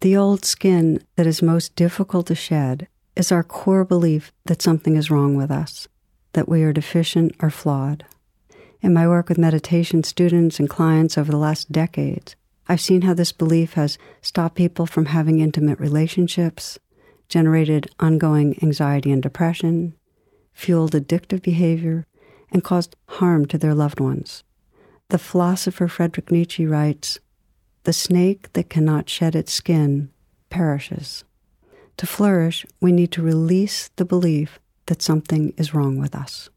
The old skin that is most difficult to shed is our core belief that something is wrong with us, that we are deficient or flawed. In my work with meditation students and clients over the last decades, I've seen how this belief has stopped people from having intimate relationships, generated ongoing anxiety and depression, fueled addictive behavior, and caused harm to their loved ones. The philosopher Friedrich Nietzsche writes The snake that cannot shed its skin perishes. To flourish, we need to release the belief that something is wrong with us.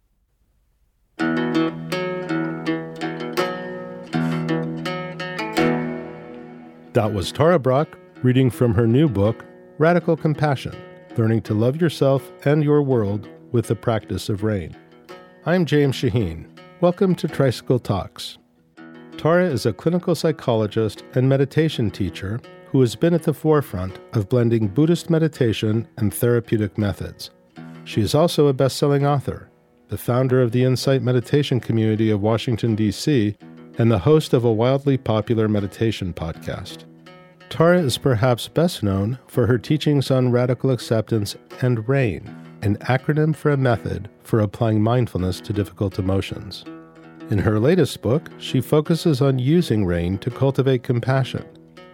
That was Tara Brach reading from her new book, Radical Compassion Learning to Love Yourself and Your World with the Practice of Rain. I'm James Shaheen. Welcome to Tricycle Talks. Tara is a clinical psychologist and meditation teacher who has been at the forefront of blending Buddhist meditation and therapeutic methods. She is also a best selling author, the founder of the Insight Meditation Community of Washington, D.C., and the host of a wildly popular meditation podcast. Tara is perhaps best known for her teachings on radical acceptance and RAIN, an acronym for a method for applying mindfulness to difficult emotions. In her latest book, she focuses on using RAIN to cultivate compassion,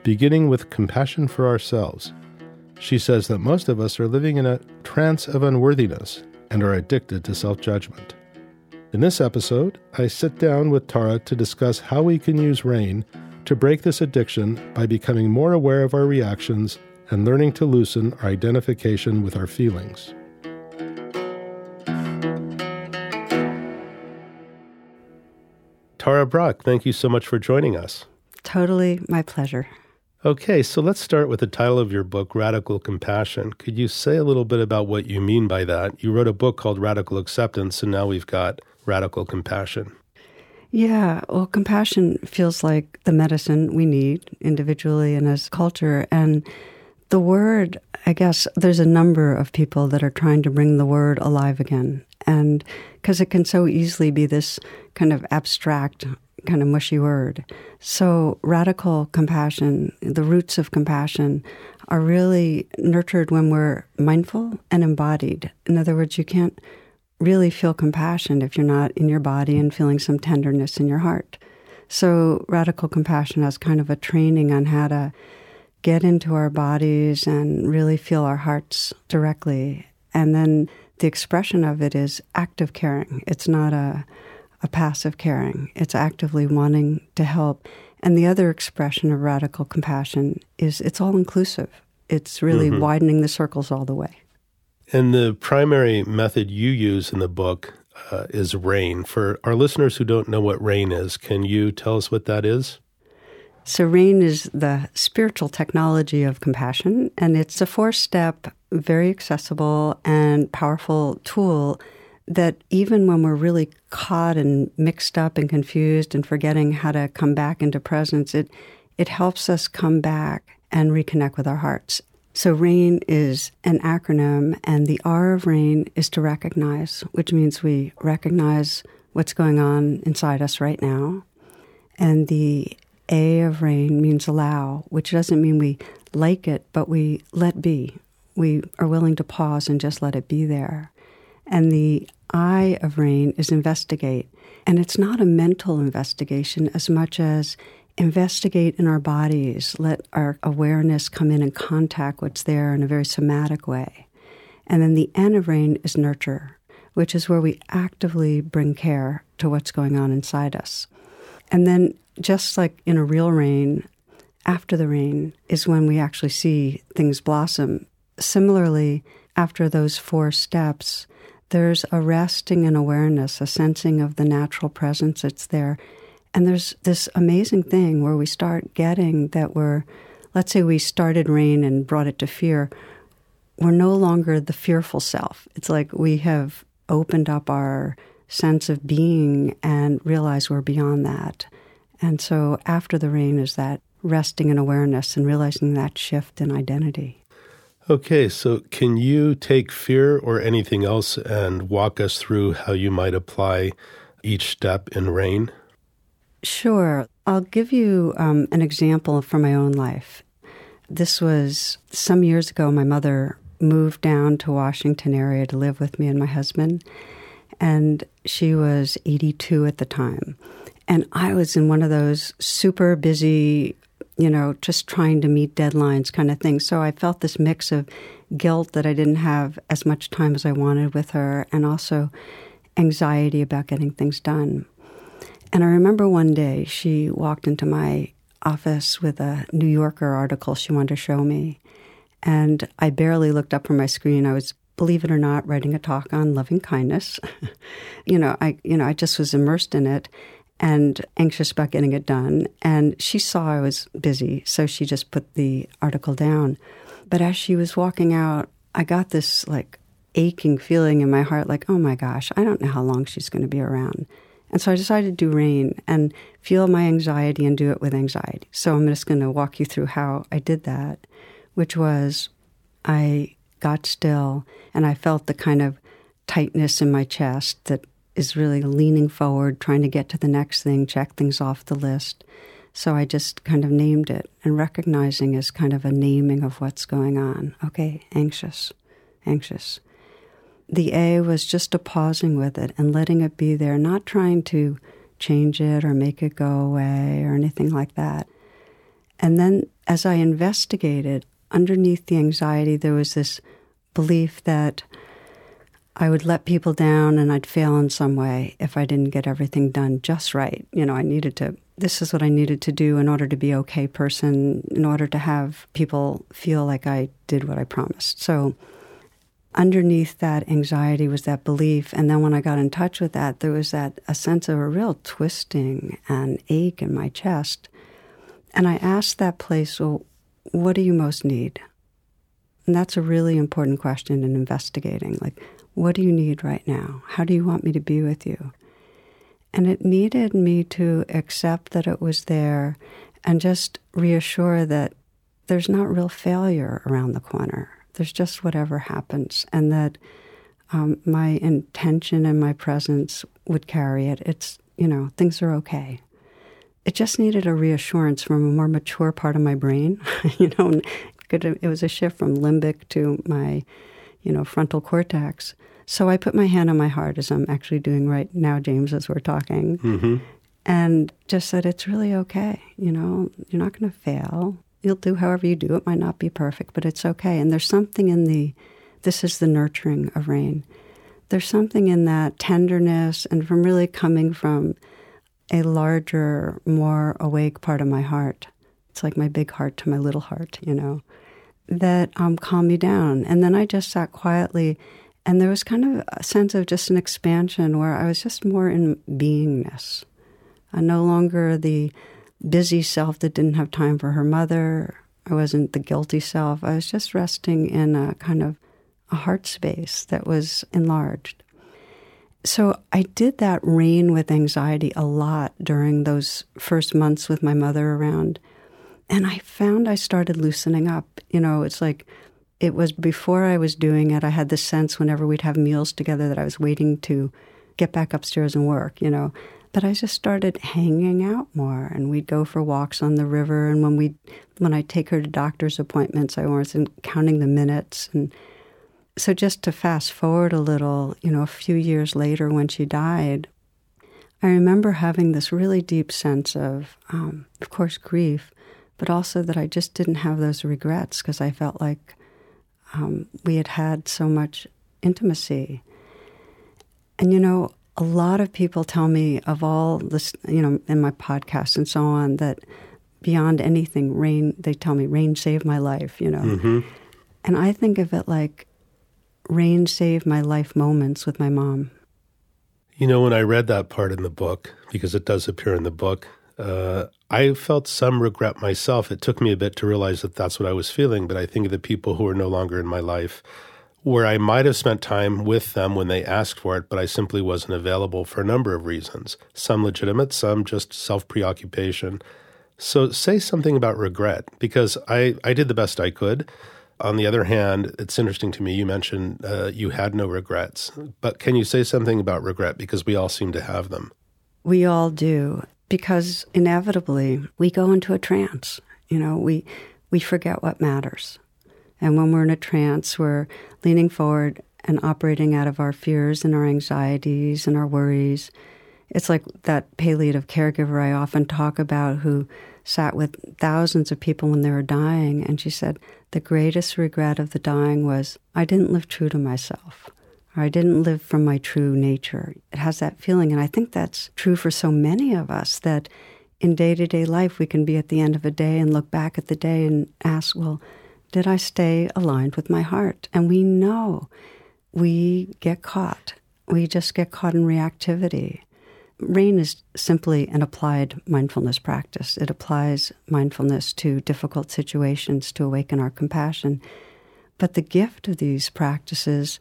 beginning with compassion for ourselves. She says that most of us are living in a trance of unworthiness and are addicted to self judgment. In this episode, I sit down with Tara to discuss how we can use rain to break this addiction by becoming more aware of our reactions and learning to loosen our identification with our feelings. Tara Brach, thank you so much for joining us. Totally my pleasure. Okay, so let's start with the title of your book, Radical Compassion. Could you say a little bit about what you mean by that? You wrote a book called Radical Acceptance, and now we've got radical compassion? Yeah, well, compassion feels like the medicine we need individually and as culture. And the word, I guess, there's a number of people that are trying to bring the word alive again. And because it can so easily be this kind of abstract, kind of mushy word. So, radical compassion, the roots of compassion, are really nurtured when we're mindful and embodied. In other words, you can't really feel compassion if you're not in your body and feeling some tenderness in your heart. So, radical compassion has kind of a training on how to get into our bodies and really feel our hearts directly. And then the expression of it is active caring. It's not a, a passive caring, it's actively wanting to help. And the other expression of radical compassion is it's all inclusive, it's really mm-hmm. widening the circles all the way. And the primary method you use in the book uh, is RAIN. For our listeners who don't know what RAIN is, can you tell us what that is? RAIN is the spiritual technology of compassion, and it's a four step, very accessible and powerful tool that even when we're really caught and mixed up and confused and forgetting how to come back into presence, it, it helps us come back and reconnect with our hearts. So, RAIN is an acronym, and the R of RAIN is to recognize, which means we recognize what's going on inside us right now. And the A of RAIN means allow, which doesn't mean we like it, but we let be. We are willing to pause and just let it be there. And the I of RAIN is investigate. And it's not a mental investigation as much as investigate in our bodies, let our awareness come in and contact what's there in a very somatic way. And then the N of rain is nurture, which is where we actively bring care to what's going on inside us. And then, just like in a real rain, after the rain is when we actually see things blossom. Similarly, after those four steps, there's a resting and awareness, a sensing of the natural presence that's there and there's this amazing thing where we start getting that we're, let's say we started rain and brought it to fear, we're no longer the fearful self. It's like we have opened up our sense of being and realize we're beyond that. And so after the rain is that resting in awareness and realizing that shift in identity. Okay, so can you take fear or anything else and walk us through how you might apply each step in rain? Sure. I'll give you um, an example from my own life. this was some years ago. My mother moved down to Washington area to live with me and my husband, and she was 82 at the time. And I was in one of those super busy, you know, just trying to meet deadlines kind of things. So I felt this mix of guilt that I didn't have as much time as I wanted with her, and also anxiety about getting things done. And I remember one day she walked into my office with a New Yorker article she wanted to show me. And I barely looked up from my screen. I was, believe it or not, writing a talk on loving kindness. you know, I you know, I just was immersed in it and anxious about getting it done. And she saw I was busy, so she just put the article down. But as she was walking out, I got this like aching feeling in my heart like, oh my gosh, I don't know how long she's going to be around. And so I decided to do rain and feel my anxiety and do it with anxiety. So I'm just going to walk you through how I did that, which was I got still and I felt the kind of tightness in my chest that is really leaning forward, trying to get to the next thing, check things off the list. So I just kind of named it and recognizing is kind of a naming of what's going on. Okay, anxious, anxious the A was just a pausing with it and letting it be there, not trying to change it or make it go away or anything like that. And then as I investigated, underneath the anxiety, there was this belief that I would let people down and I'd fail in some way if I didn't get everything done just right. You know, I needed to, this is what I needed to do in order to be okay person, in order to have people feel like I did what I promised. So underneath that anxiety was that belief. And then when I got in touch with that, there was that a sense of a real twisting and ache in my chest. And I asked that place, well, what do you most need? And that's a really important question in investigating. Like, what do you need right now? How do you want me to be with you? And it needed me to accept that it was there and just reassure that there's not real failure around the corner there's just whatever happens, and that um, my intention and my presence would carry it. It's, you know, things are okay. It just needed a reassurance from a more mature part of my brain. you know, it was a shift from limbic to my, you know, frontal cortex. So I put my hand on my heart, as I'm actually doing right now, James, as we're talking, mm-hmm. and just said, it's really okay. You know, you're not going to fail you'll do however you do. It might not be perfect, but it's okay. And there's something in the, this is the nurturing of rain. There's something in that tenderness and from really coming from a larger, more awake part of my heart. It's like my big heart to my little heart, you know, that um, calmed me down. And then I just sat quietly, and there was kind of a sense of just an expansion where I was just more in beingness. Uh, no longer the busy self that didn't have time for her mother. I wasn't the guilty self. I was just resting in a kind of a heart space that was enlarged. So I did that rain with anxiety a lot during those first months with my mother around. And I found I started loosening up. You know, it's like it was before I was doing it, I had the sense whenever we'd have meals together that I was waiting to get back upstairs and work, you know. But I just started hanging out more, and we'd go for walks on the river. And when we, when I take her to doctor's appointments, I wasn't counting the minutes. And so, just to fast forward a little, you know, a few years later when she died, I remember having this really deep sense of, um, of course, grief, but also that I just didn't have those regrets because I felt like um, we had had so much intimacy. And you know, a lot of people tell me of all this, you know, in my podcast and so on, that beyond anything, rain, they tell me, rain saved my life, you know. Mm-hmm. And I think of it like rain saved my life moments with my mom. You know, when I read that part in the book, because it does appear in the book, uh, I felt some regret myself. It took me a bit to realize that that's what I was feeling, but I think of the people who are no longer in my life where I might have spent time with them when they asked for it, but I simply wasn't available for a number of reasons, some legitimate, some just self preoccupation. So say something about regret, because I, I did the best I could. On the other hand, it's interesting to me, you mentioned uh, you had no regrets, but can you say something about regret? Because we all seem to have them. We all do, because inevitably we go into a trance. You know, we we forget what matters. And when we're in a trance, we're leaning forward and operating out of our fears and our anxieties and our worries. It's like that palliative caregiver I often talk about who sat with thousands of people when they were dying. And she said, The greatest regret of the dying was I didn't live true to myself, or I didn't live from my true nature. It has that feeling. And I think that's true for so many of us that in day to day life, we can be at the end of a day and look back at the day and ask, Well, did I stay aligned with my heart? And we know we get caught. We just get caught in reactivity. RAIN is simply an applied mindfulness practice. It applies mindfulness to difficult situations to awaken our compassion. But the gift of these practices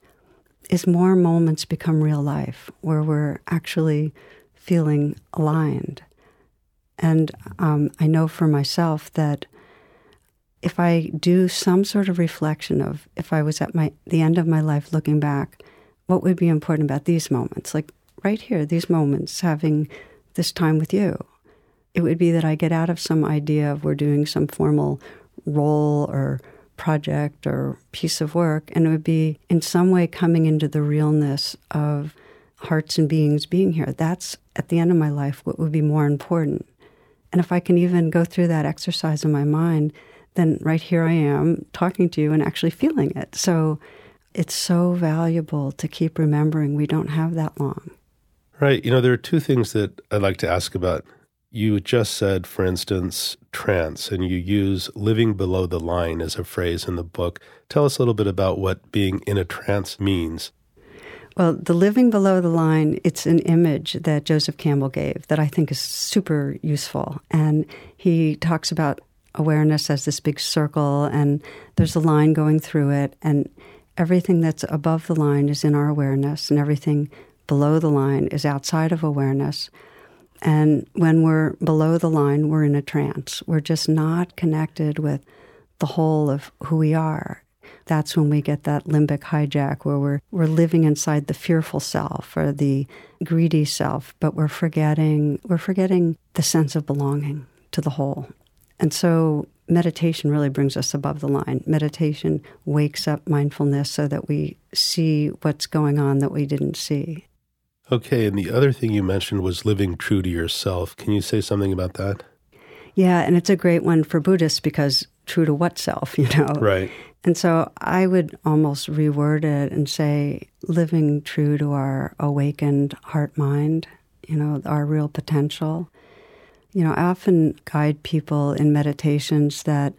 is more moments become real life where we're actually feeling aligned. And um, I know for myself that if I do some sort of reflection of if I was at my the end of my life looking back, what would be important about these moments? Like right here, these moments, having this time with you. It would be that I get out of some idea of we're doing some formal role or project or piece of work, and it would be in some way coming into the realness of hearts and beings being here. That's at the end of my life what would be more important. And if I can even go through that exercise in my mind, then right here I am talking to you and actually feeling it. So it's so valuable to keep remembering we don't have that long. Right. You know, there are two things that I'd like to ask about. You just said, for instance, trance, and you use living below the line as a phrase in the book. Tell us a little bit about what being in a trance means. Well, the living below the line, it's an image that Joseph Campbell gave that I think is super useful. And he talks about awareness as this big circle, and there's a line going through it, and everything that's above the line is in our awareness, and everything below the line is outside of awareness. And when we're below the line, we're in a trance. We're just not connected with the whole of who we are. That's when we get that limbic hijack where we're, we're living inside the fearful self or the greedy self, but we're forgetting, we're forgetting the sense of belonging to the whole. And so meditation really brings us above the line. Meditation wakes up mindfulness so that we see what's going on that we didn't see. Okay, and the other thing you mentioned was living true to yourself. Can you say something about that? Yeah, and it's a great one for Buddhists because true to what self, you know? Right. And so I would almost reword it and say living true to our awakened heart mind, you know, our real potential. You know, I often guide people in meditations that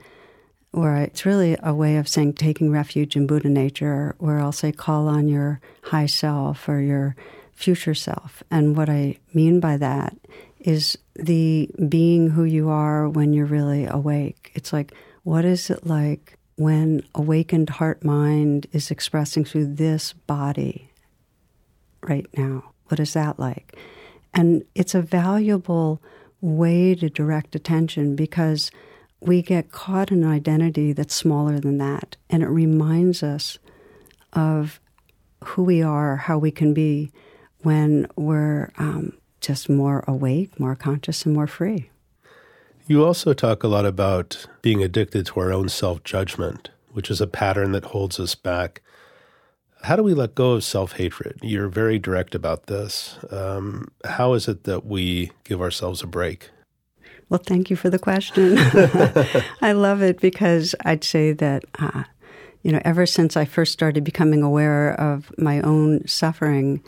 where it's really a way of saying taking refuge in Buddha nature, where I'll say call on your high self or your future self. And what I mean by that is the being who you are when you're really awake. It's like, what is it like when awakened heart mind is expressing through this body right now? What is that like? And it's a valuable way to direct attention because we get caught in an identity that's smaller than that. And it reminds us of who we are, how we can be when we're um, just more awake, more conscious, and more free. You also talk a lot about being addicted to our own self judgment, which is a pattern that holds us back. How do we let go of self hatred? You're very direct about this. Um, how is it that we give ourselves a break? Well, thank you for the question. I love it because I'd say that, uh, you know, ever since I first started becoming aware of my own suffering,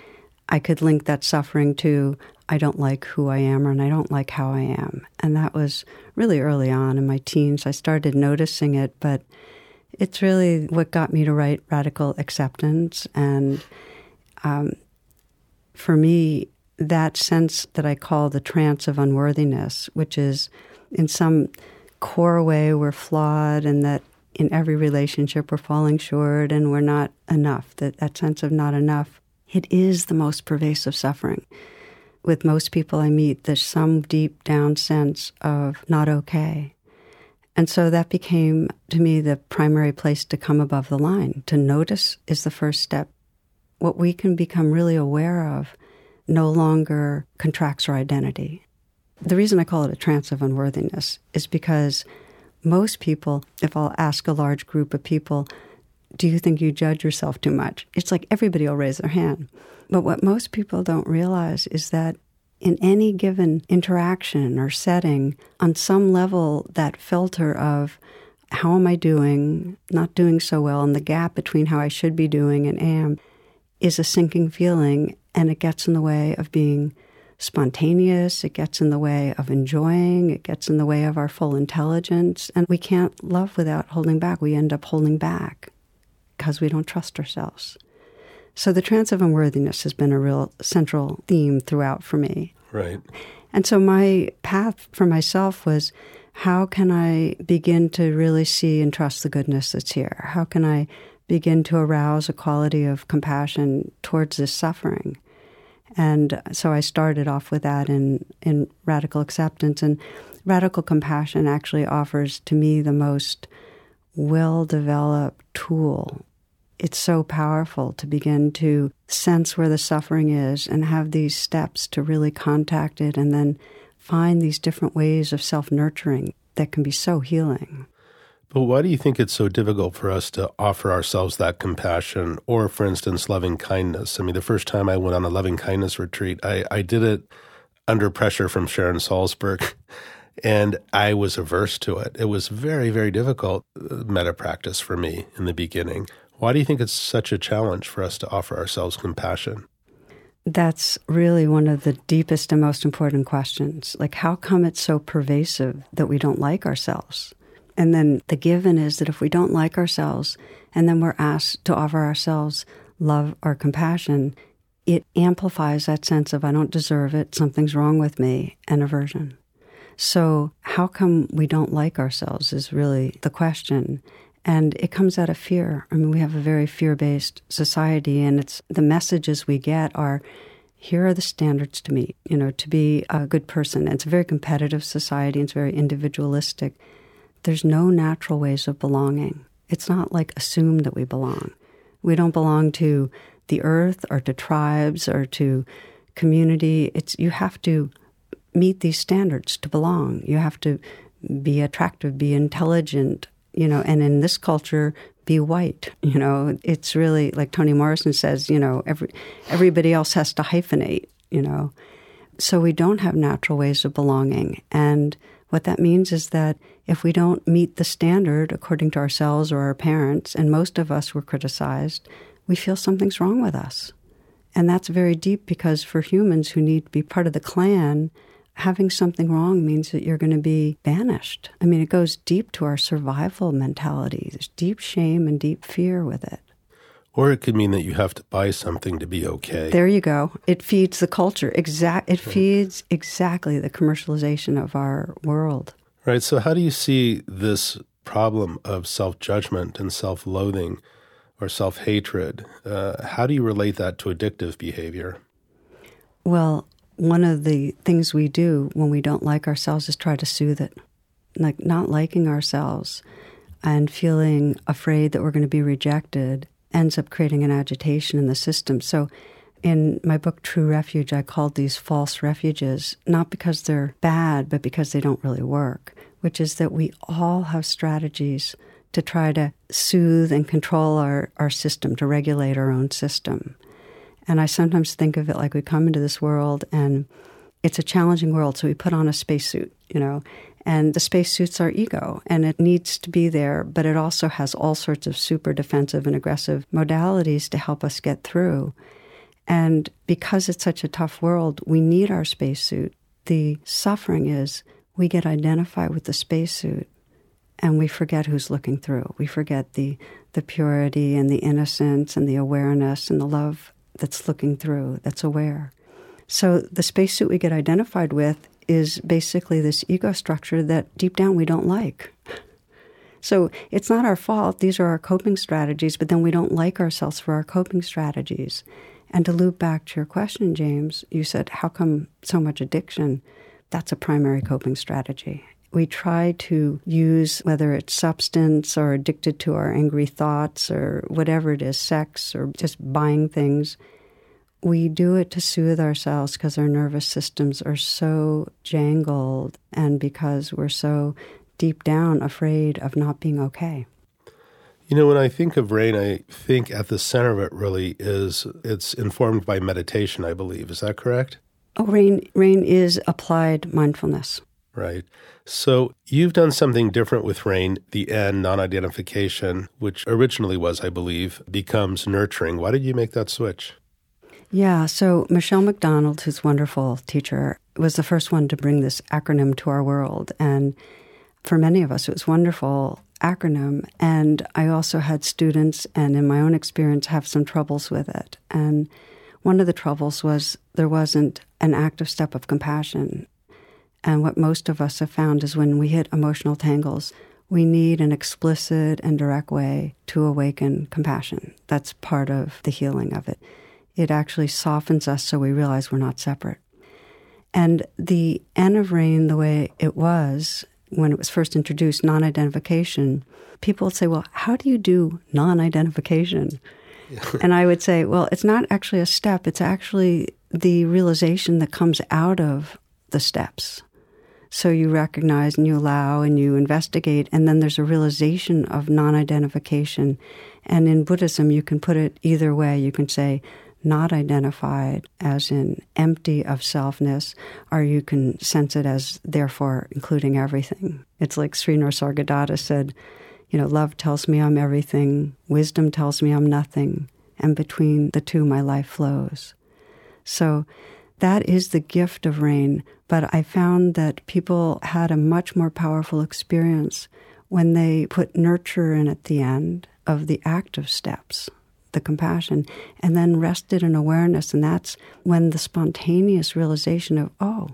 I could link that suffering to I don't like who I am and I don't like how I am. And that was really early on in my teens. I started noticing it, but it's really what got me to write Radical Acceptance. And um, for me, that sense that I call the trance of unworthiness, which is in some core way we're flawed and that in every relationship we're falling short and we're not enough, that, that sense of not enough it is the most pervasive suffering. With most people I meet, there's some deep down sense of not okay. And so that became, to me, the primary place to come above the line. To notice is the first step. What we can become really aware of no longer contracts our identity. The reason I call it a trance of unworthiness is because most people, if I'll ask a large group of people, do you think you judge yourself too much? It's like everybody will raise their hand. But what most people don't realize is that in any given interaction or setting, on some level, that filter of how am I doing, not doing so well, and the gap between how I should be doing and am is a sinking feeling, and it gets in the way of being spontaneous, it gets in the way of enjoying, it gets in the way of our full intelligence, and we can't love without holding back. We end up holding back because we don't trust ourselves. So the trance of unworthiness has been a real central theme throughout for me. Right. And so my path for myself was how can I begin to really see and trust the goodness that's here? How can I begin to arouse a quality of compassion towards this suffering? And so I started off with that in, in radical acceptance. And radical compassion actually offers to me the most well developed tool it's so powerful to begin to sense where the suffering is and have these steps to really contact it and then find these different ways of self nurturing that can be so healing. But why do you think it's so difficult for us to offer ourselves that compassion or, for instance, loving kindness? I mean, the first time I went on a loving kindness retreat, I, I did it under pressure from Sharon Salzberg. And I was averse to it. It was very, very difficult uh, metta practice for me in the beginning. Why do you think it's such a challenge for us to offer ourselves compassion? That's really one of the deepest and most important questions. Like, how come it's so pervasive that we don't like ourselves? And then the given is that if we don't like ourselves and then we're asked to offer ourselves love or compassion, it amplifies that sense of I don't deserve it, something's wrong with me, and aversion. So, how come we don't like ourselves is really the question. And it comes out of fear. I mean, we have a very fear based society, and it's the messages we get are here are the standards to meet, you know, to be a good person. It's a very competitive society, it's very individualistic. There's no natural ways of belonging. It's not like assume that we belong. We don't belong to the earth or to tribes or to community. It's you have to meet these standards to belong. You have to be attractive, be intelligent, you know, and in this culture, be white. You know, it's really like Toni Morrison says, you know, every, everybody else has to hyphenate, you know. So we don't have natural ways of belonging. And what that means is that if we don't meet the standard according to ourselves or our parents, and most of us were criticized, we feel something's wrong with us. And that's very deep because for humans who need to be part of the clan, having something wrong means that you're going to be banished. I mean, it goes deep to our survival mentality. There's deep shame and deep fear with it. Or it could mean that you have to buy something to be okay. There you go. It feeds the culture. Exact. It feeds exactly the commercialization of our world. Right. So, how do you see this problem of self judgment and self loathing or self hatred? Uh, how do you relate that to addictive behavior? Well, one of the things we do when we don't like ourselves is try to soothe it. Like not liking ourselves and feeling afraid that we're going to be rejected ends up creating an agitation in the system. So in my book True Refuge, I called these false refuges, not because they're bad, but because they don't really work, which is that we all have strategies to try to soothe and control our, our system, to regulate our own system. And I sometimes think of it like we come into this world and it's a challenging world, so we put on a spacesuit, you know, and the spacesuit's our ego, and it needs to be there, but it also has all sorts of super defensive and aggressive modalities to help us get through. And because it's such a tough world, we need our spacesuit. The suffering is we get identified with the spacesuit and we forget who's looking through. We forget the, the purity and the innocence and the awareness and the love that's looking through, that's aware. So the spacesuit we get identified with is basically this ego structure that deep down we don't like. So it's not our fault. These are our coping strategies, but then we don't like ourselves for our coping strategies. And to loop back to your question, James, you said, how come so much addiction? That's a primary coping strategy. We try to use whether it's substance or addicted to our angry thoughts or whatever it is, sex or just buying things. We do it to soothe ourselves because our nervous systems are so jangled and because we're so deep down afraid of not being okay. You know, when I think of rain, I think at the center of it really is it's informed by meditation, I believe. Is that correct? Oh, rain, rain is applied mindfulness. Right. So you've done something different with rain. The N, non identification, which originally was, I believe, becomes nurturing. Why did you make that switch? Yeah. So Michelle McDonald, who's wonderful teacher, was the first one to bring this acronym to our world. And for many of us, it was wonderful acronym. And I also had students, and in my own experience, have some troubles with it. And one of the troubles was there wasn't an active step of compassion. And what most of us have found is when we hit emotional tangles, we need an explicit and direct way to awaken compassion. That's part of the healing of it. It actually softens us so we realize we're not separate. And the N of rain, the way it was when it was first introduced, non identification, people would say, Well, how do you do non identification? and I would say, Well, it's not actually a step, it's actually the realization that comes out of the steps. So you recognize and you allow and you investigate, and then there's a realization of non identification. And in Buddhism, you can put it either way. You can say, not identified as in empty of selfness, or you can sense it as therefore including everything. It's like Sri Nisargadatta said, you know, love tells me I'm everything, wisdom tells me I'm nothing, and between the two my life flows. So that is the gift of rain, but I found that people had a much more powerful experience when they put nurture in at the end of the active steps the compassion, and then rested in awareness. And that's when the spontaneous realization of, oh,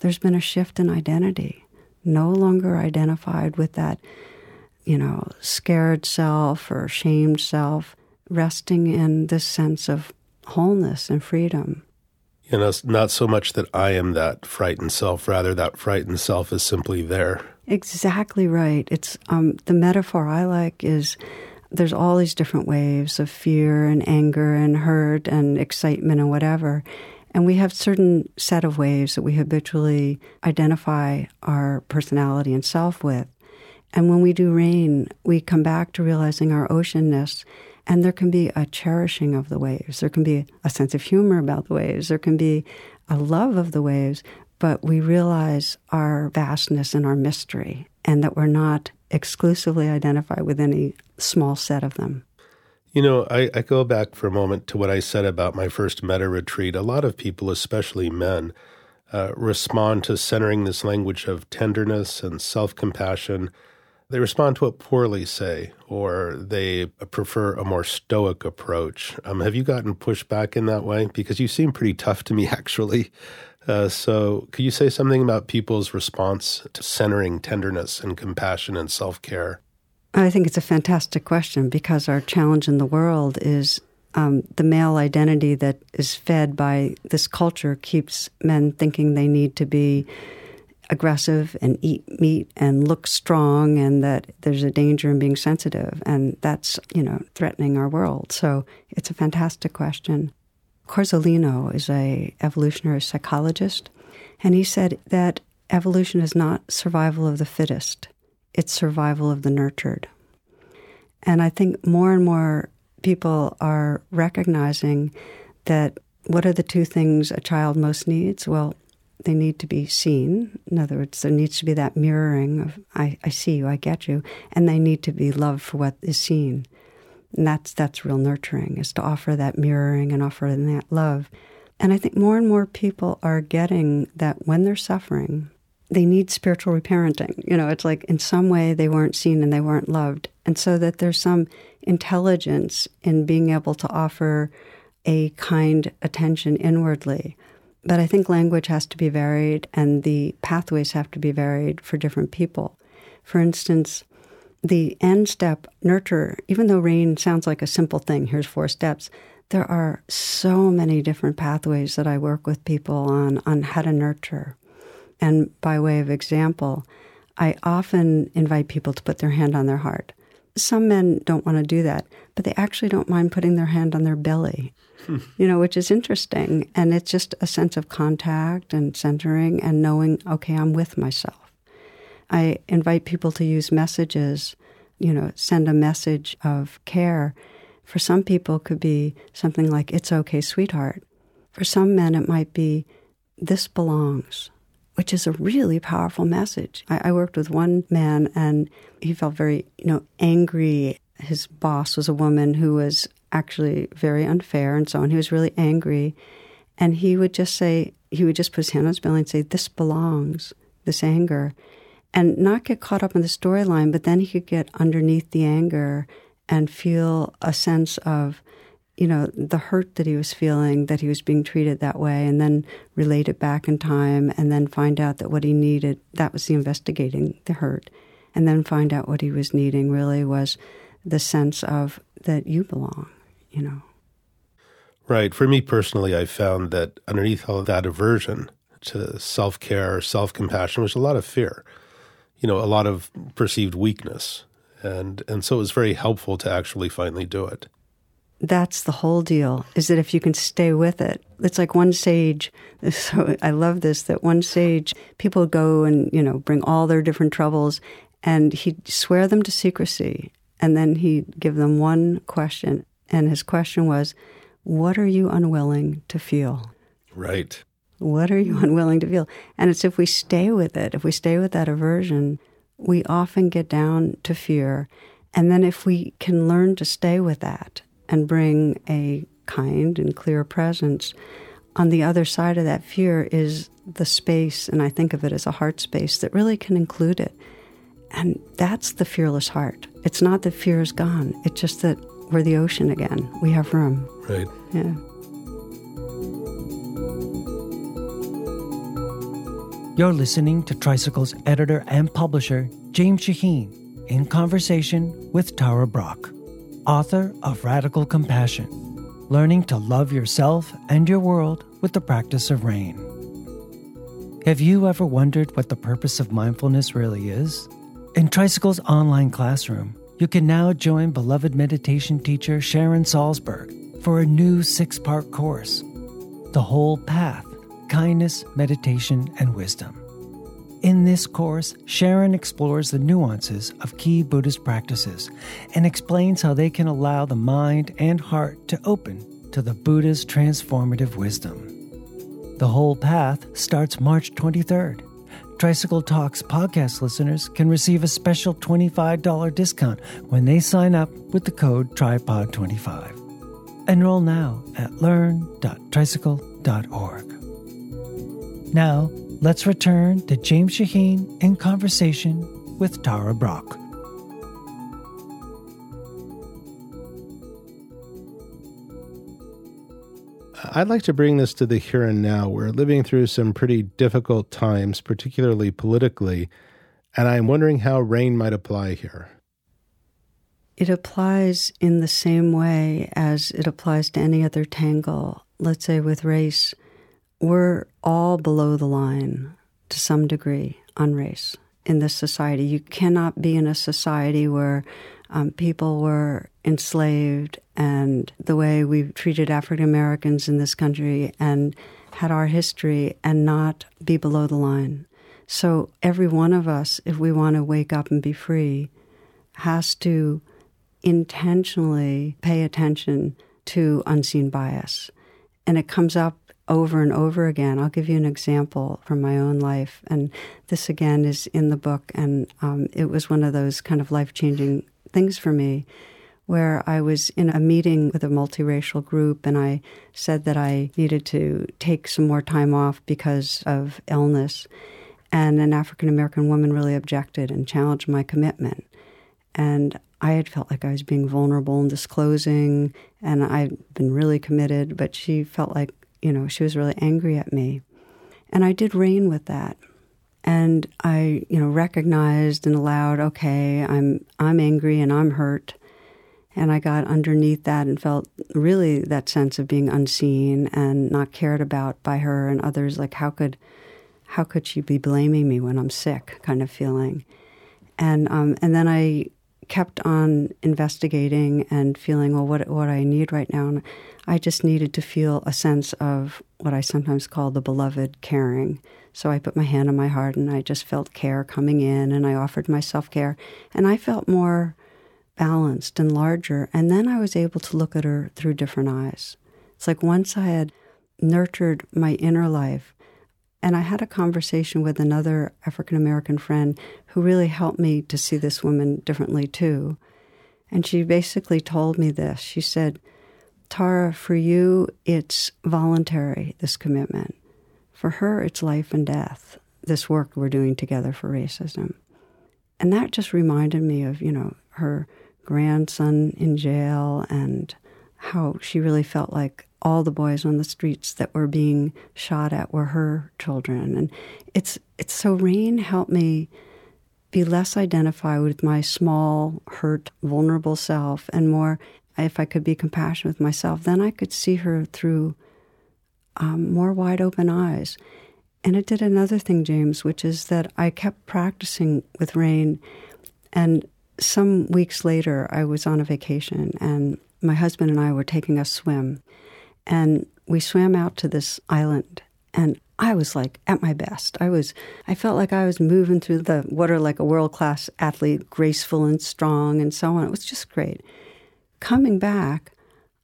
there's been a shift in identity, no longer identified with that, you know, scared self or shamed self, resting in this sense of wholeness and freedom. You know, not so much that I am that frightened self, rather, that frightened self is simply there. Exactly right. It's um, the metaphor I like is there's all these different waves of fear and anger and hurt and excitement and whatever. And we have certain set of waves that we habitually identify our personality and self with. And when we do rain, we come back to realizing our oceanness. And there can be a cherishing of the waves. There can be a sense of humor about the waves. There can be a love of the waves. But we realize our vastness and our mystery, and that we're not exclusively identify with any small set of them. You know, I, I, go back for a moment to what I said about my first metta retreat. A lot of people, especially men, uh, respond to centering this language of tenderness and self compassion. They respond to it poorly, say, or they prefer a more stoic approach. Um, have you gotten pushback in that way? Because you seem pretty tough to me, actually. Uh, so, could you say something about people's response to centering tenderness and compassion and self care? I think it's a fantastic question because our challenge in the world is um, the male identity that is fed by this culture keeps men thinking they need to be aggressive and eat meat and look strong and that there's a danger in being sensitive and that's you know threatening our world so it's a fantastic question Cozolino is a evolutionary psychologist, and he said that evolution is not survival of the fittest, it's survival of the nurtured. And I think more and more people are recognizing that what are the two things a child most needs? Well, they need to be seen. In other words, there needs to be that mirroring of, I, I see you, I get you. And they need to be loved for what is seen. And that's that's real nurturing is to offer that mirroring and offer that love. And I think more and more people are getting that when they're suffering, they need spiritual reparenting. You know, it's like in some way they weren't seen and they weren't loved. And so that there's some intelligence in being able to offer a kind attention inwardly. But I think language has to be varied and the pathways have to be varied for different people. For instance, the end step, nurture, even though rain sounds like a simple thing, here's four steps, there are so many different pathways that I work with people on on how to nurture. And by way of example, I often invite people to put their hand on their heart. Some men don't want to do that, but they actually don't mind putting their hand on their belly, hmm. you know, which is interesting. And it's just a sense of contact and centering and knowing, okay, I'm with myself. I invite people to use messages, you know, send a message of care. For some people, it could be something like, It's okay, sweetheart. For some men, it might be, This belongs, which is a really powerful message. I, I worked with one man and he felt very, you know, angry. His boss was a woman who was actually very unfair and so on. He was really angry. And he would just say, he would just put his hand on his belly and say, This belongs, this anger. And not get caught up in the storyline, but then he could get underneath the anger and feel a sense of, you know, the hurt that he was feeling, that he was being treated that way, and then relate it back in time, and then find out that what he needed, that was the investigating the hurt, and then find out what he was needing really was the sense of that you belong, you know. Right. For me personally, I found that underneath all that aversion to self care, self compassion was a lot of fear, you know, a lot of perceived weakness. And, and so it was very helpful to actually finally do it. That's the whole deal, is that if you can stay with it, it's like one sage. So I love this that one sage, people go and, you know, bring all their different troubles and he'd swear them to secrecy. And then he'd give them one question. And his question was, what are you unwilling to feel? Right. What are you unwilling to feel? And it's if we stay with it, if we stay with that aversion, we often get down to fear. And then if we can learn to stay with that and bring a kind and clear presence, on the other side of that fear is the space, and I think of it as a heart space that really can include it. And that's the fearless heart. It's not that fear is gone, it's just that we're the ocean again. We have room. Right. Yeah. You're listening to Tricycle's editor and publisher, James Shaheen, in conversation with Tara Brach, author of Radical Compassion Learning to Love Yourself and Your World with the Practice of Rain. Have you ever wondered what the purpose of mindfulness really is? In Tricycle's online classroom, you can now join beloved meditation teacher Sharon Salzberg for a new six part course The Whole Path Kindness, Meditation, and Wisdom. In this course, Sharon explores the nuances of key Buddhist practices and explains how they can allow the mind and heart to open to the Buddha's transformative wisdom. The Whole Path starts March 23rd Tricycle Talks podcast listeners can receive a special $25 discount when they sign up with the code TRIPOD25. Enroll now at learn.tricycle.org. Now, let's return to James Shaheen in conversation with Tara Brach. I'd like to bring this to the here and now. We're living through some pretty difficult times, particularly politically, and I'm wondering how rain might apply here. It applies in the same way as it applies to any other tangle. Let's say with race, we're all below the line to some degree on race in this society. You cannot be in a society where um, people were enslaved and the way we've treated African Americans in this country and had our history and not be below the line. So every one of us, if we want to wake up and be free, has to intentionally pay attention to unseen bias. And it comes up over and over again. I'll give you an example from my own life. And this again is in the book. And um, it was one of those kind of life changing things for me where I was in a meeting with a multiracial group and I said that I needed to take some more time off because of illness. And an African American woman really objected and challenged my commitment. And I had felt like I was being vulnerable and disclosing, and I'd been really committed, but she felt like, you know, she was really angry at me. And I did rain with that. And I, you know, recognized and allowed, okay, I'm I'm angry and I'm hurt and I got underneath that and felt really that sense of being unseen and not cared about by her and others. Like how could how could she be blaming me when I'm sick? Kind of feeling. And um, and then I kept on investigating and feeling, well, what, what I need right now. And I just needed to feel a sense of what I sometimes call the beloved caring. So I put my hand on my heart and I just felt care coming in and I offered myself care. And I felt more balanced and larger. And then I was able to look at her through different eyes. It's like once I had nurtured my inner life, and I had a conversation with another African American friend who really helped me to see this woman differently too. And she basically told me this. She said, Tara, for you, it's voluntary, this commitment. For her, it's life and death, this work we're doing together for racism. And that just reminded me of, you know, her grandson in jail and how she really felt like all the boys on the streets that were being shot at were her children. And it's it's so Rain helped me be less identified with my small, hurt, vulnerable self and more if I could be compassionate with myself, then I could see her through um, more wide open eyes. And it did another thing, James, which is that I kept practicing with Rain. And some weeks later, I was on a vacation, and my husband and I were taking a swim. And we swam out to this island, and I was like at my best. I was, I felt like I was moving through the water like a world class athlete, graceful and strong, and so on. It was just great. Coming back,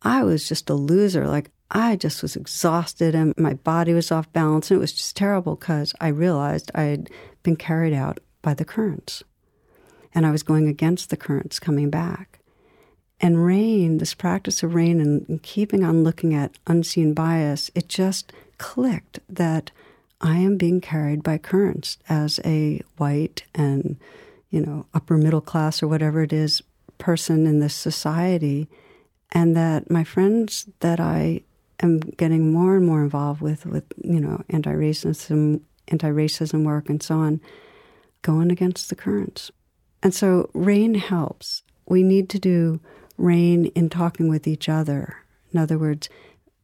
I was just a loser. Like I just was exhausted and my body was off balance. And it was just terrible because I realized I had been carried out by the currents. And I was going against the currents coming back. And rain, this practice of rain and, keeping on looking at unseen bias, it just clicked that I am being carried by currents as a white and, you know, upper middle class or whatever it is person in this society. And that my friends that I am getting more and more involved with, with, you know, anti racism, anti racism work and so on, going against the currents. And so rain helps. We need to do rain in talking with each other. In other words,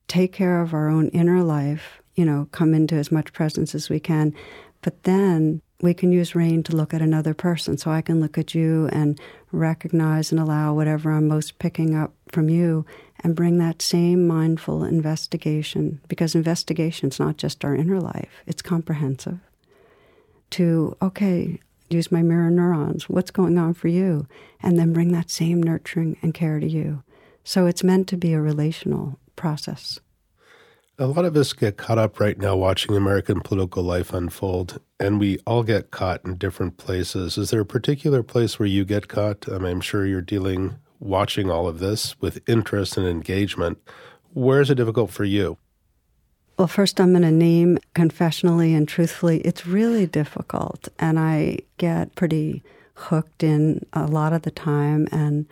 take care of our own inner life, you know, come into as much presence as we can. But then we can use rain to look at another person. So I can look at you and recognize and allow whatever I'm most picking up from you and bring that same mindful investigation, because investigation is not just our inner life, it's comprehensive. To, okay, use my mirror neurons. What's going on for you? And then bring that same nurturing and care to you. So it's meant to be a relational process. A lot of us get caught up right now watching American political life unfold, and we all get caught in different places. Is there a particular place where you get caught? I mean, I'm sure you're dealing, watching all of this with interest and engagement. Where is it difficult for you? Well, first, I'm going to name confessionally and truthfully, it's really difficult. And I get pretty hooked in a lot of the time. And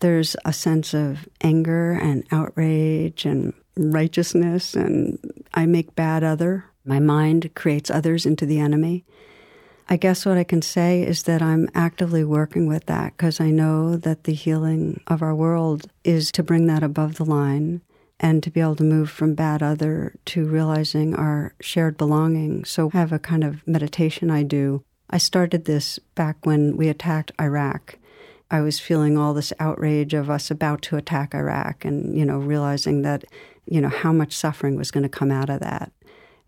there's a sense of anger and outrage and righteousness. And I make bad other. My mind creates others into the enemy. I guess what I can say is that I'm actively working with that because I know that the healing of our world is to bring that above the line and to be able to move from bad other to realizing our shared belonging. So I have a kind of meditation I do. I started this back when we attacked Iraq. I was feeling all this outrage of us about to attack Iraq and, you know, realizing that, you know, how much suffering was going to come out of that.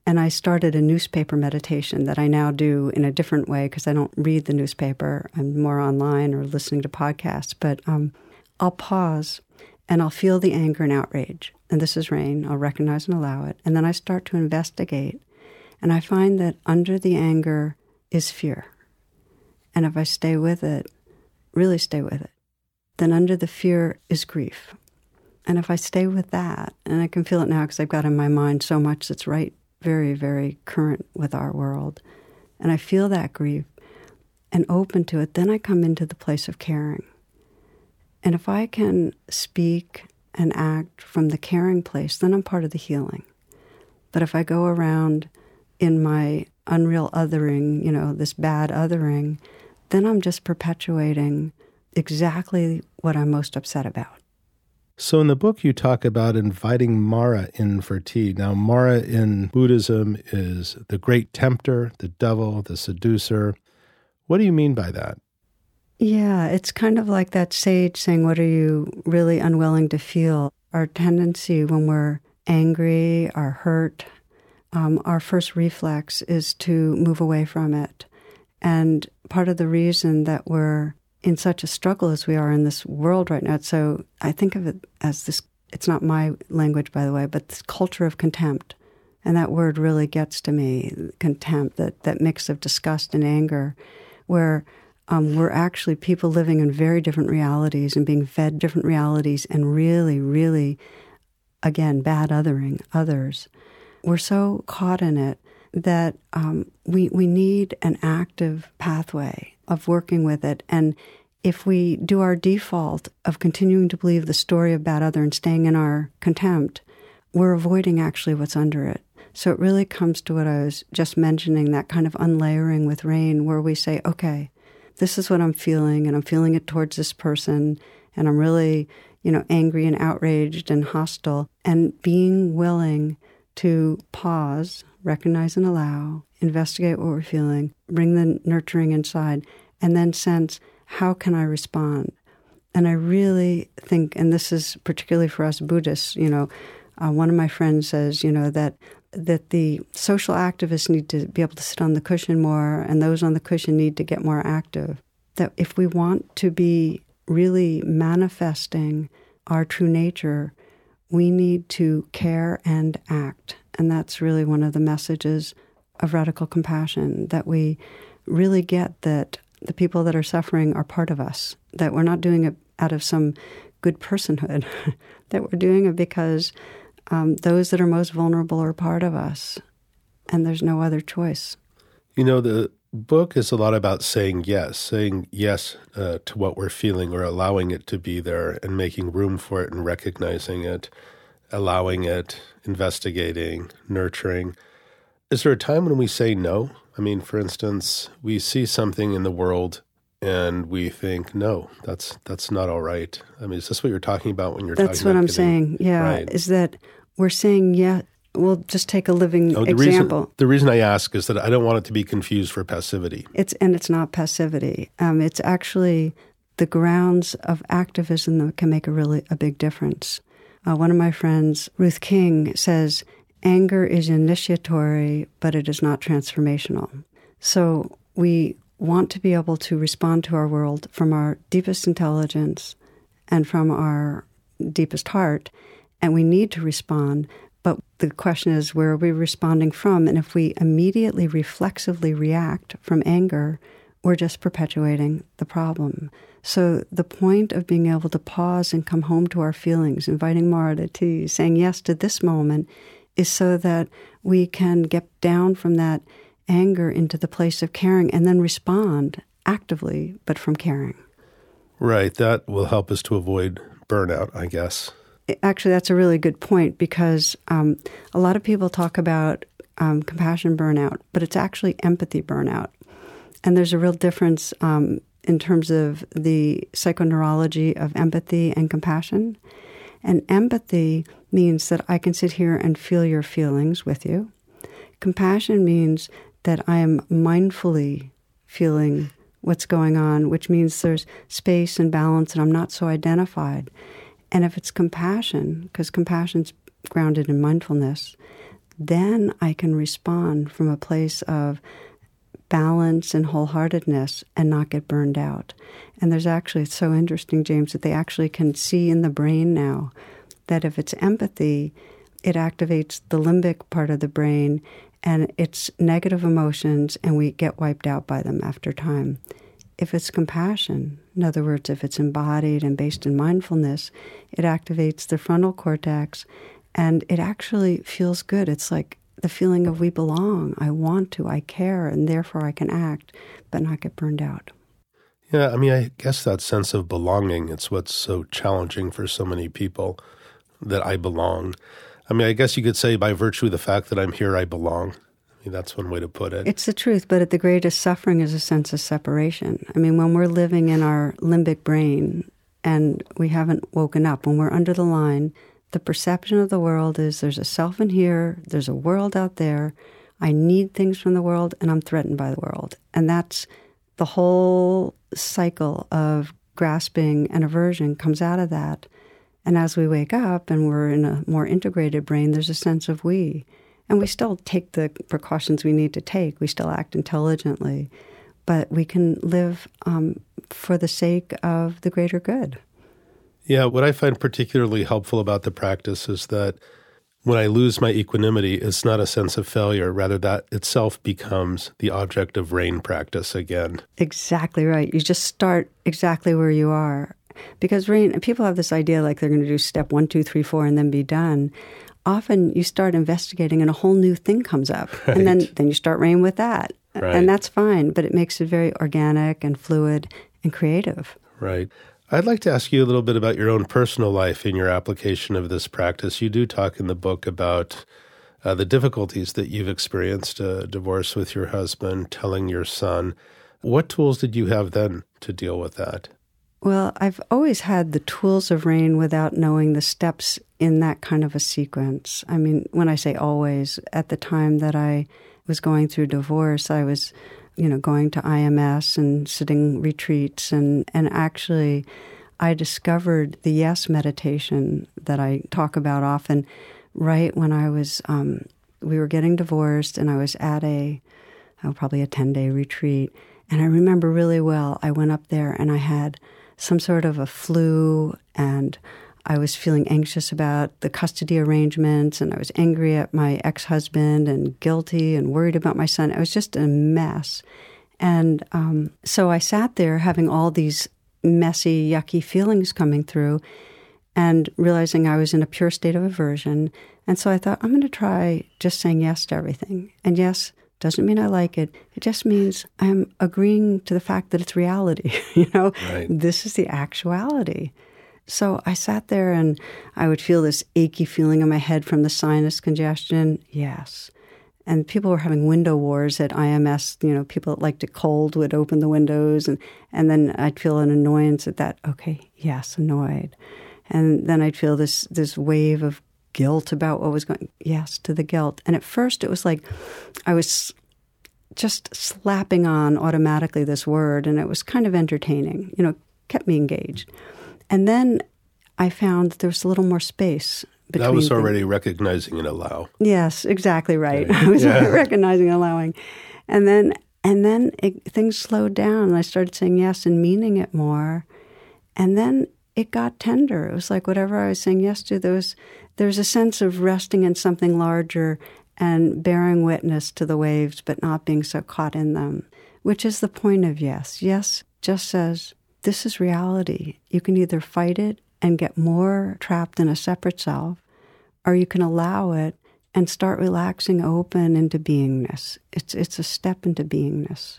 And I started a newspaper meditation that I now do in a different way because I don't read the newspaper. I'm more online or listening to podcasts. But um, I'll pause and I'll feel the anger and outrage and this is rain, I'll recognize and allow it. And then I start to investigate. And I find that under the anger is fear. And if I stay with it, really stay with it, then under the fear is grief. And if I stay with that, and I can feel it now because I've got in my mind so much that's right, very, very current with our world, and I feel that grief and open to it, then I come into the place of caring. And if I can speak and act from the caring place, then I'm part of the healing. But if I go around in my unreal othering, you know, this bad othering, then I'm just perpetuating exactly what I'm most upset about. So, in the book, you talk about inviting Mara in for tea. Now, Mara in Buddhism is the great tempter, the devil, the seducer. What do you mean by that? Yeah, it's kind of like that sage saying, What are you really unwilling to feel? Our tendency when we're angry or hurt, um, our first reflex is to move away from it. And part of the reason that we're in such a struggle as we are in this world right now, so I think of it as this it's not my language, by the way, but this culture of contempt. And that word really gets to me contempt, that, that mix of disgust and anger, where um, we're actually people living in very different realities and being fed different realities and really, really, again, bad othering others. We're so caught in it that um, we, we need an active pathway of working with it. And if we do our default of continuing to believe the story of bad other and staying in our contempt, we're avoiding actually what's under it. So it really comes to what I was just mentioning that kind of unlayering with rain, where we say, okay, this is what I'm feeling, and I'm feeling it towards this person, and I'm really, you know, angry and outraged and hostile, and being willing to pause, recognize and allow, investigate what we're feeling, bring the nurturing inside, and then sense how can I respond? And I really think, and this is particularly for us Buddhists, you know, uh, one of my friends says, you know, that that the social activists need to be able to sit on the cushion more, and those on the cushion need to get more active. That if we want to be really manifesting our true nature, we need to care and act. And that's really one of the messages of radical compassion that we really get that the people that are suffering are part of us, that we're not doing it out of some good personhood, that we're doing it because um, those that are most vulnerable are part of us, and there's no other choice. You know, the book is a lot about saying yes, saying yes uh, to what we're feeling or allowing it to be there and making room for it and recognizing it, allowing it, investigating, nurturing. Is there a time when we say no? I mean, for instance, we see something in the world and we think, no, that's that's not all right. I mean, is this what you're talking about when you're talking about? that's what I'm getting, saying. Yeah, right. is that we're saying yeah. We'll just take a living oh, the example. Reason, the reason I ask is that I don't want it to be confused for passivity. It's and it's not passivity. Um, it's actually the grounds of activism that can make a really a big difference. Uh, one of my friends, Ruth King, says anger is initiatory, but it is not transformational. So we want to be able to respond to our world from our deepest intelligence and from our deepest heart, and we need to respond. But the question is, where are we responding from? And if we immediately reflexively react from anger, we're just perpetuating the problem. So the point of being able to pause and come home to our feelings, inviting Mara to tea, saying yes to this moment, is so that we can get down from that anger into the place of caring and then respond actively, but from caring. Right. That will help us to avoid burnout, I guess. Actually, that's a really good point because um, a lot of people talk about um, compassion burnout, but it's actually empathy burnout. And there's a real difference um, in terms of the psychoneurology of empathy and compassion. And empathy means that I can sit here and feel your feelings with you. Compassion means that I am mindfully feeling what's going on, which means there's space and balance and I'm not so identified. And if it's compassion, because compassion's grounded in mindfulness, then I can respond from a place of balance and wholeheartedness and not get burned out. And there's actually, it's so interesting, James, that they actually can see in the brain now that if it's empathy, it activates the limbic part of the brain and it's negative emotions and we get wiped out by them after time. If it's compassion, in other words, if it's embodied and based in mindfulness, it activates the frontal cortex and it actually feels good. It's like the feeling of we belong, I want to, I care, and therefore I can act, but not get burned out. Yeah, I mean, I guess that sense of belonging, it's what's so challenging for so many people that I belong. I mean, I guess you could say by virtue of the fact that I'm here, I belong. That's one way to put it. It's the truth, but the greatest suffering is a sense of separation. I mean, when we're living in our limbic brain and we haven't woken up, when we're under the line, the perception of the world is there's a self in here, there's a world out there. I need things from the world, and I'm threatened by the world. And that's the whole cycle of grasping and aversion comes out of that. And as we wake up and we're in a more integrated brain, there's a sense of we. And we still take the precautions we need to take, we still act intelligently, but we can live um, for the sake of the greater good. Yeah, what I find particularly helpful about the practice is that when I lose my equanimity, it's not a sense of failure. Rather, that itself becomes the object of rain practice again. Exactly right. You just start exactly where you are. Because rain, people have this idea like they're going to do step one, two, three, four, and then be done. Often you start investigating and a whole new thing comes up. Right. And then, then you start rain with that. Right. And that's fine, but it makes it very organic and fluid and creative. Right. I'd like to ask you a little bit about your own personal life in your application of this practice. You do talk in the book about uh, the difficulties that you've experienced, a uh, divorce with your husband, telling your son. What tools did you have then to deal with that? Well, I've always had the tools of rain without knowing the steps in that kind of a sequence. I mean, when I say always, at the time that I was going through divorce, I was you know, going to IMS and sitting retreats. And, and actually, I discovered the yes meditation that I talk about often right when I was, um, we were getting divorced and I was at a, oh, probably a 10 day retreat. And I remember really well, I went up there and I had some sort of a flu and I was feeling anxious about the custody arrangements and I was angry at my ex husband and guilty and worried about my son. It was just a mess. And um, so I sat there having all these messy, yucky feelings coming through and realizing I was in a pure state of aversion. And so I thought, I'm going to try just saying yes to everything. And yes doesn't mean I like it. It just means I'm agreeing to the fact that it's reality. you know, right. this is the actuality. So I sat there and I would feel this achy feeling in my head from the sinus congestion. Yes. And people were having window wars at IMS. You know, people that liked it cold would open the windows, and, and then I'd feel an annoyance at that. Okay, yes, annoyed. And then I'd feel this this wave of guilt about what was going. Yes, to the guilt. And at first, it was like I was just slapping on automatically this word, and it was kind of entertaining. You know, kept me engaged. And then I found there was a little more space. That was already recognizing and allow. Yes, exactly right. right. I was yeah. recognizing and allowing. And then and then it, things slowed down and I started saying yes and meaning it more. And then it got tender. It was like whatever I was saying yes to, there was there's a sense of resting in something larger and bearing witness to the waves but not being so caught in them, which is the point of yes. Yes just says this is reality. You can either fight it and get more trapped in a separate self, or you can allow it and start relaxing open into beingness. It's, it's a step into beingness.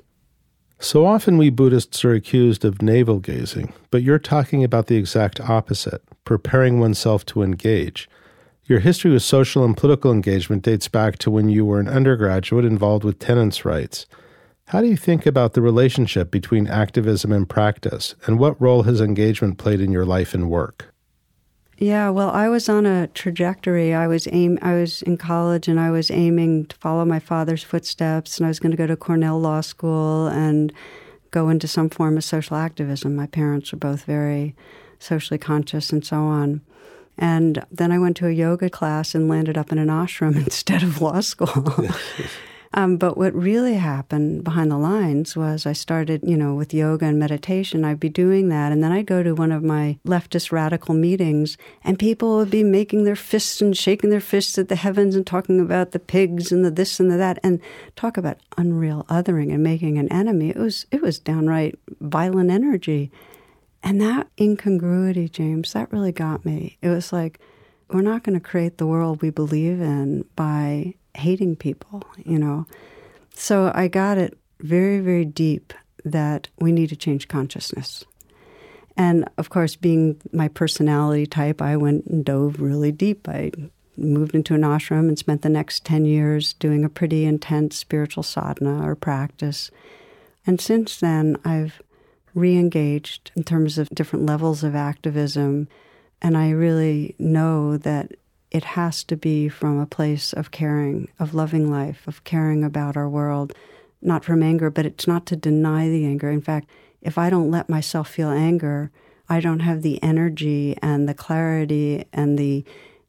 So often we Buddhists are accused of navel gazing, but you're talking about the exact opposite preparing oneself to engage. Your history with social and political engagement dates back to when you were an undergraduate involved with tenants' rights. How do you think about the relationship between activism and practice, and what role has engagement played in your life and work? Yeah, well, I was on a trajectory. I was aim. I was in college, and I was aiming to follow my father's footsteps, and I was going to go to Cornell Law School and go into some form of social activism. My parents were both very socially conscious, and so on. And then I went to a yoga class and landed up in an ashram instead of law school. Um, but what really happened behind the lines was I started, you know, with yoga and meditation. I'd be doing that. And then I'd go to one of my leftist radical meetings, and people would be making their fists and shaking their fists at the heavens and talking about the pigs and the this and the that, and talk about unreal othering and making an enemy. It was, it was downright violent energy. And that incongruity, James, that really got me. It was like, we're not going to create the world we believe in by hating people, you know. So I got it very, very deep that we need to change consciousness. And of course, being my personality type, I went and dove really deep. I moved into an ashram and spent the next 10 years doing a pretty intense spiritual sadhana or practice. And since then, I've re engaged in terms of different levels of activism. And I really know that it has to be from a place of caring, of loving life, of caring about our world, not from anger, but it's not to deny the anger. In fact, if I don't let myself feel anger, I don't have the energy and the clarity and the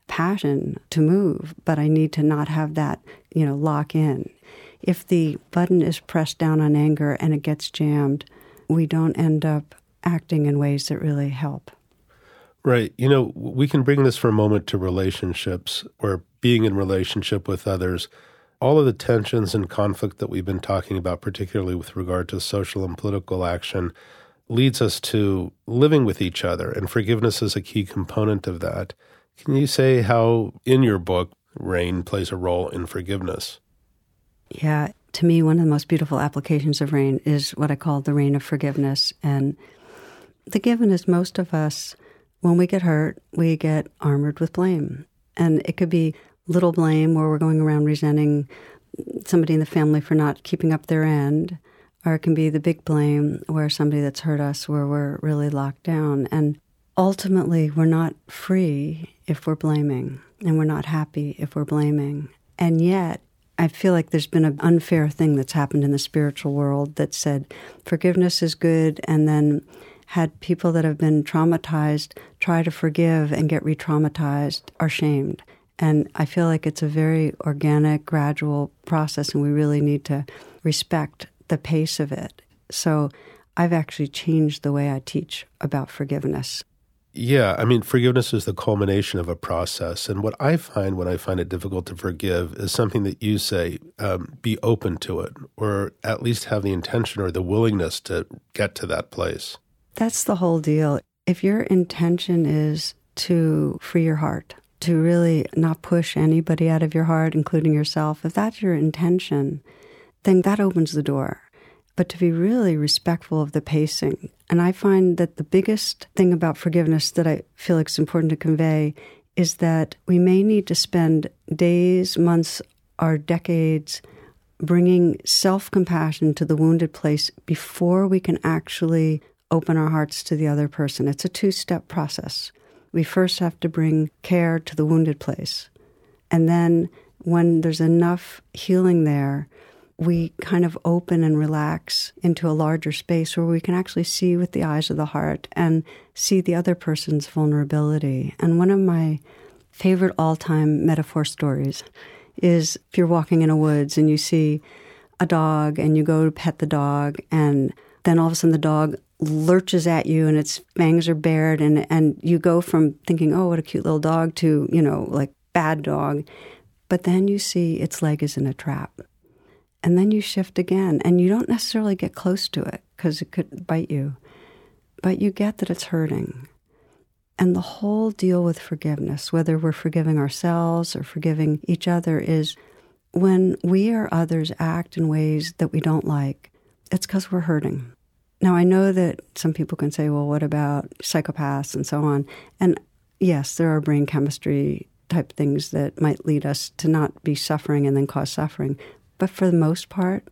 passion to move, but I need to not have that, you know, lock in. If the button is pressed down on anger and it gets jammed, we don't end up acting in ways that really help. Right. You know, we can bring this for a moment to relationships or being in relationship with others. All of the tensions and conflict that we've been talking about, particularly with regard to social and political action, leads us to living with each other, and forgiveness is a key component of that. Can you say how, in your book, rain plays a role in forgiveness? Yeah, to me, one of the most beautiful applications of rain is what I call the rain of forgiveness. And the given is most of us, when we get hurt, we get armored with blame. And it could be little blame where we're going around resenting somebody in the family for not keeping up their end, or it can be the big blame where somebody that's hurt us, where we're really locked down. And ultimately, we're not free if we're blaming, and we're not happy if we're blaming. And yet, I feel like there's been an unfair thing that's happened in the spiritual world that said forgiveness is good, and then had people that have been traumatized try to forgive and get re traumatized are shamed. And I feel like it's a very organic, gradual process, and we really need to respect the pace of it. So I've actually changed the way I teach about forgiveness. Yeah, I mean, forgiveness is the culmination of a process. And what I find when I find it difficult to forgive is something that you say um, be open to it, or at least have the intention or the willingness to get to that place. That's the whole deal. If your intention is to free your heart, to really not push anybody out of your heart, including yourself, if that's your intention, then that opens the door. But to be really respectful of the pacing. And I find that the biggest thing about forgiveness that I feel like it's important to convey is that we may need to spend days, months, or decades bringing self compassion to the wounded place before we can actually open our hearts to the other person. It's a two step process. We first have to bring care to the wounded place. And then, when there's enough healing there, we kind of open and relax into a larger space where we can actually see with the eyes of the heart and see the other person's vulnerability. And one of my favorite all time metaphor stories is if you're walking in a woods and you see a dog and you go to pet the dog, and then all of a sudden the dog lurches at you and its fangs are bared and and you go from thinking oh what a cute little dog to you know like bad dog but then you see its leg is in a trap and then you shift again and you don't necessarily get close to it because it could bite you but you get that it's hurting and the whole deal with forgiveness whether we're forgiving ourselves or forgiving each other is when we or others act in ways that we don't like it's because we're hurting now, I know that some people can say, well, what about psychopaths and so on? And yes, there are brain chemistry type things that might lead us to not be suffering and then cause suffering. But for the most part,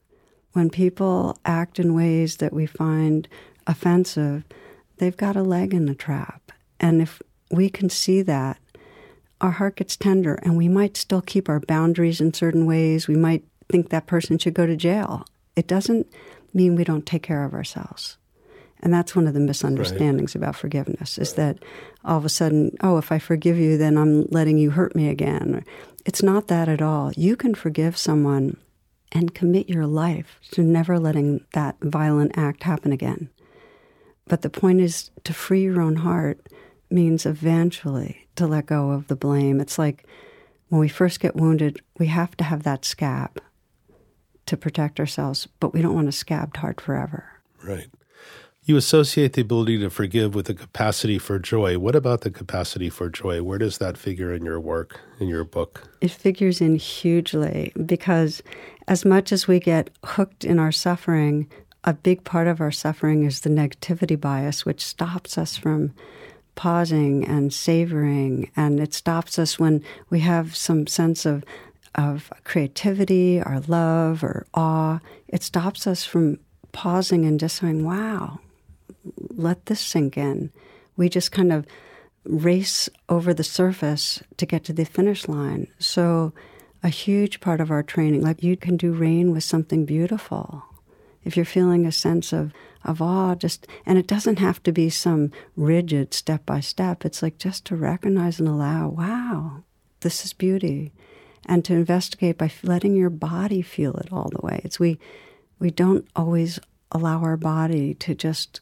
when people act in ways that we find offensive, they've got a leg in the trap. And if we can see that, our heart gets tender and we might still keep our boundaries in certain ways. We might think that person should go to jail. It doesn't mean we don't take care of ourselves. And that's one of the misunderstandings right. about forgiveness is that all of a sudden, oh, if I forgive you, then I'm letting you hurt me again. It's not that at all. You can forgive someone and commit your life to never letting that violent act happen again. But the point is to free your own heart means eventually to let go of the blame. It's like when we first get wounded, we have to have that scab to protect ourselves, but we don't want a scabbed heart forever. Right. You associate the ability to forgive with the capacity for joy. What about the capacity for joy? Where does that figure in your work, in your book? It figures in hugely because as much as we get hooked in our suffering, a big part of our suffering is the negativity bias, which stops us from pausing and savoring. And it stops us when we have some sense of of creativity or love or awe, it stops us from pausing and just saying, wow, let this sink in. We just kind of race over the surface to get to the finish line. So, a huge part of our training, like you can do rain with something beautiful. If you're feeling a sense of, of awe just and it doesn't have to be some rigid step by step it's like just to recognize and allow wow this is beauty and to investigate by letting your body feel it all the way it's we we don't always allow our body to just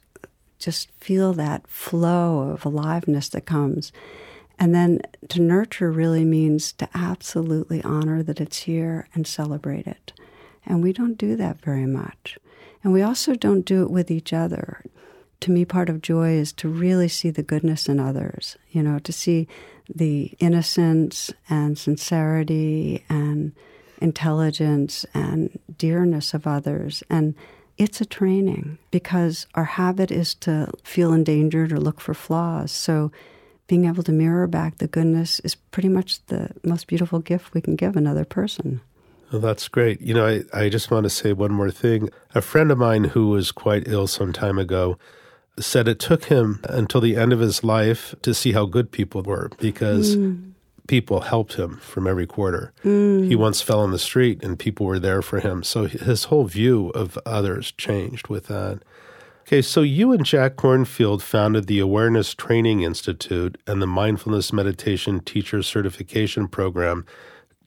just feel that flow of aliveness that comes and then to nurture really means to absolutely honor that it's here and celebrate it and we don't do that very much and we also don't do it with each other. To me, part of joy is to really see the goodness in others, you know, to see the innocence and sincerity and intelligence and dearness of others. And it's a training because our habit is to feel endangered or look for flaws. So being able to mirror back the goodness is pretty much the most beautiful gift we can give another person. Well, that's great. You know, I, I just want to say one more thing. A friend of mine who was quite ill some time ago said it took him until the end of his life to see how good people were because mm. People helped him from every quarter. Mm. He once fell on the street and people were there for him. So his whole view of others changed with that. Okay, so you and Jack Kornfield founded the Awareness Training Institute and the Mindfulness Meditation Teacher Certification Program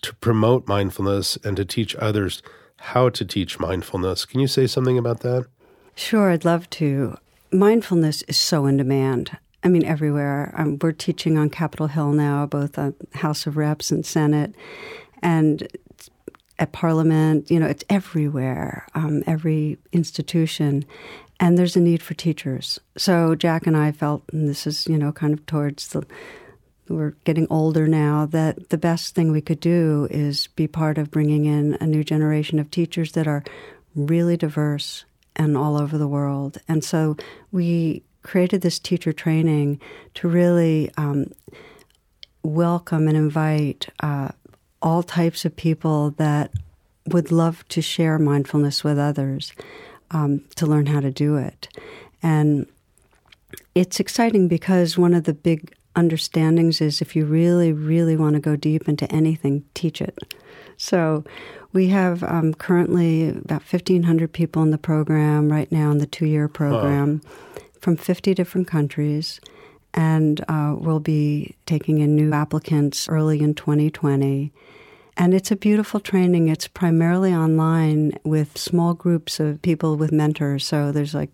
to promote mindfulness and to teach others how to teach mindfulness. Can you say something about that? Sure, I'd love to. Mindfulness is so in demand. I mean, everywhere. Um, we're teaching on Capitol Hill now, both on House of Reps and Senate, and at Parliament. You know, it's everywhere, um, every institution, and there's a need for teachers. So Jack and I felt, and this is you know kind of towards the we're getting older now, that the best thing we could do is be part of bringing in a new generation of teachers that are really diverse and all over the world. And so we created this teacher training to really um, welcome and invite uh, all types of people that would love to share mindfulness with others um, to learn how to do it. And it's exciting because one of the big understandings is if you really, really want to go deep into anything, teach it. So we have um, currently about 1,500 people in the program right now in the two year program from 50 different countries. And uh, we'll be taking in new applicants early in 2020. And it's a beautiful training. It's primarily online with small groups of people with mentors. So there's like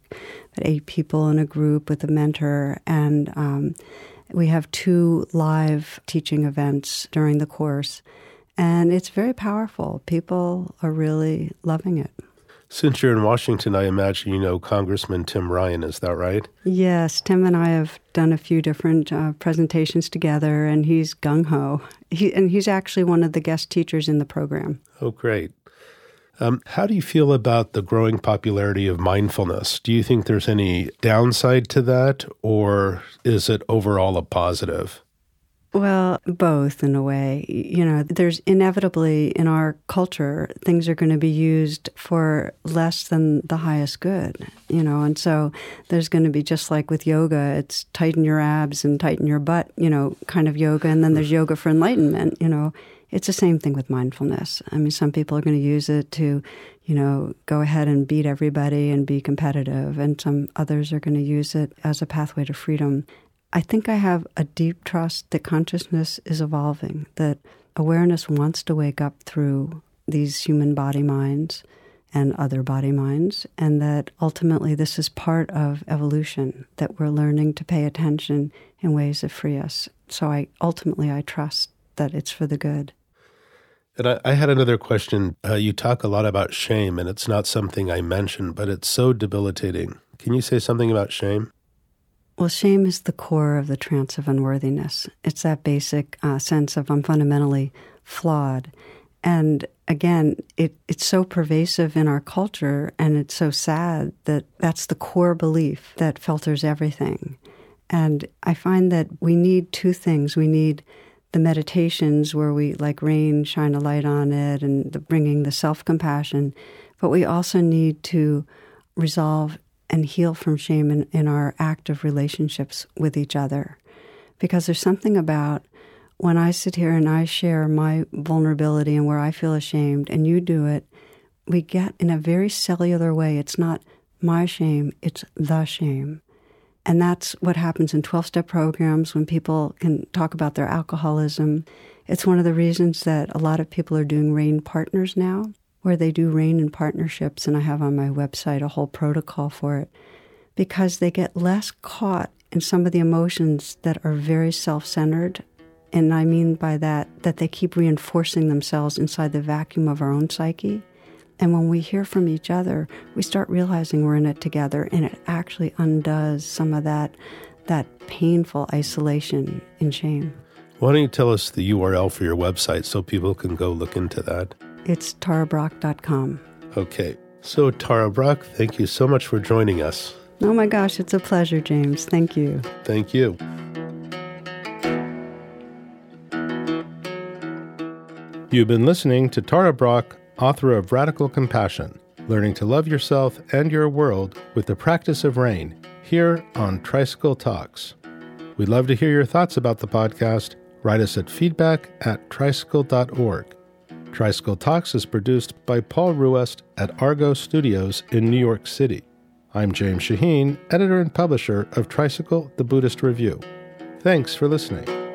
eight people in a group with a mentor. And um, we have two live teaching events during the course, and it's very powerful. People are really loving it. Since you're in Washington, I imagine you know Congressman Tim Ryan, is that right? Yes, Tim and I have done a few different uh, presentations together, and he's gung ho. He, and he's actually one of the guest teachers in the program. Oh, great. Um, how do you feel about the growing popularity of mindfulness? Do you think there's any downside to that, or is it overall a positive? Well, both in a way. You know, there's inevitably in our culture, things are going to be used for less than the highest good, you know, and so there's going to be just like with yoga, it's tighten your abs and tighten your butt, you know, kind of yoga. And then there's yoga for enlightenment, you know. It's the same thing with mindfulness. I mean, some people are going to use it to, you know, go ahead and beat everybody and be competitive, and some others are going to use it as a pathway to freedom. I think I have a deep trust that consciousness is evolving, that awareness wants to wake up through these human body minds and other body minds, and that ultimately this is part of evolution, that we're learning to pay attention in ways that free us. So I ultimately I trust that it's for the good. And I, I had another question. Uh, you talk a lot about shame, and it's not something I mentioned, but it's so debilitating. Can you say something about shame? Well, shame is the core of the trance of unworthiness. It's that basic uh, sense of I'm fundamentally flawed. And again, it, it's so pervasive in our culture, and it's so sad that that's the core belief that filters everything. And I find that we need two things. We need the meditations where we, like rain, shine a light on it and the, bringing the self compassion. But we also need to resolve and heal from shame in, in our active relationships with each other. Because there's something about when I sit here and I share my vulnerability and where I feel ashamed, and you do it, we get in a very cellular way. It's not my shame, it's the shame. And that's what happens in 12 step programs when people can talk about their alcoholism. It's one of the reasons that a lot of people are doing RAIN partners now, where they do RAIN in partnerships. And I have on my website a whole protocol for it because they get less caught in some of the emotions that are very self centered. And I mean by that, that they keep reinforcing themselves inside the vacuum of our own psyche. And when we hear from each other, we start realizing we're in it together, and it actually undoes some of that, that painful isolation and shame. Why don't you tell us the URL for your website so people can go look into that? It's tarabrach.com. Okay. So, Tara Brach, thank you so much for joining us. Oh my gosh, it's a pleasure, James. Thank you. Thank you. You've been listening to Tara Brach author of Radical Compassion Learning to Love Yourself and Your World with the Practice of Rain, here on Tricycle Talks. We'd love to hear your thoughts about the podcast. Write us at feedback at tricycle.org. Tricycle Talks is produced by Paul Ruest at Argo Studios in New York City. I'm James Shaheen, editor and publisher of Tricycle the Buddhist Review. Thanks for listening.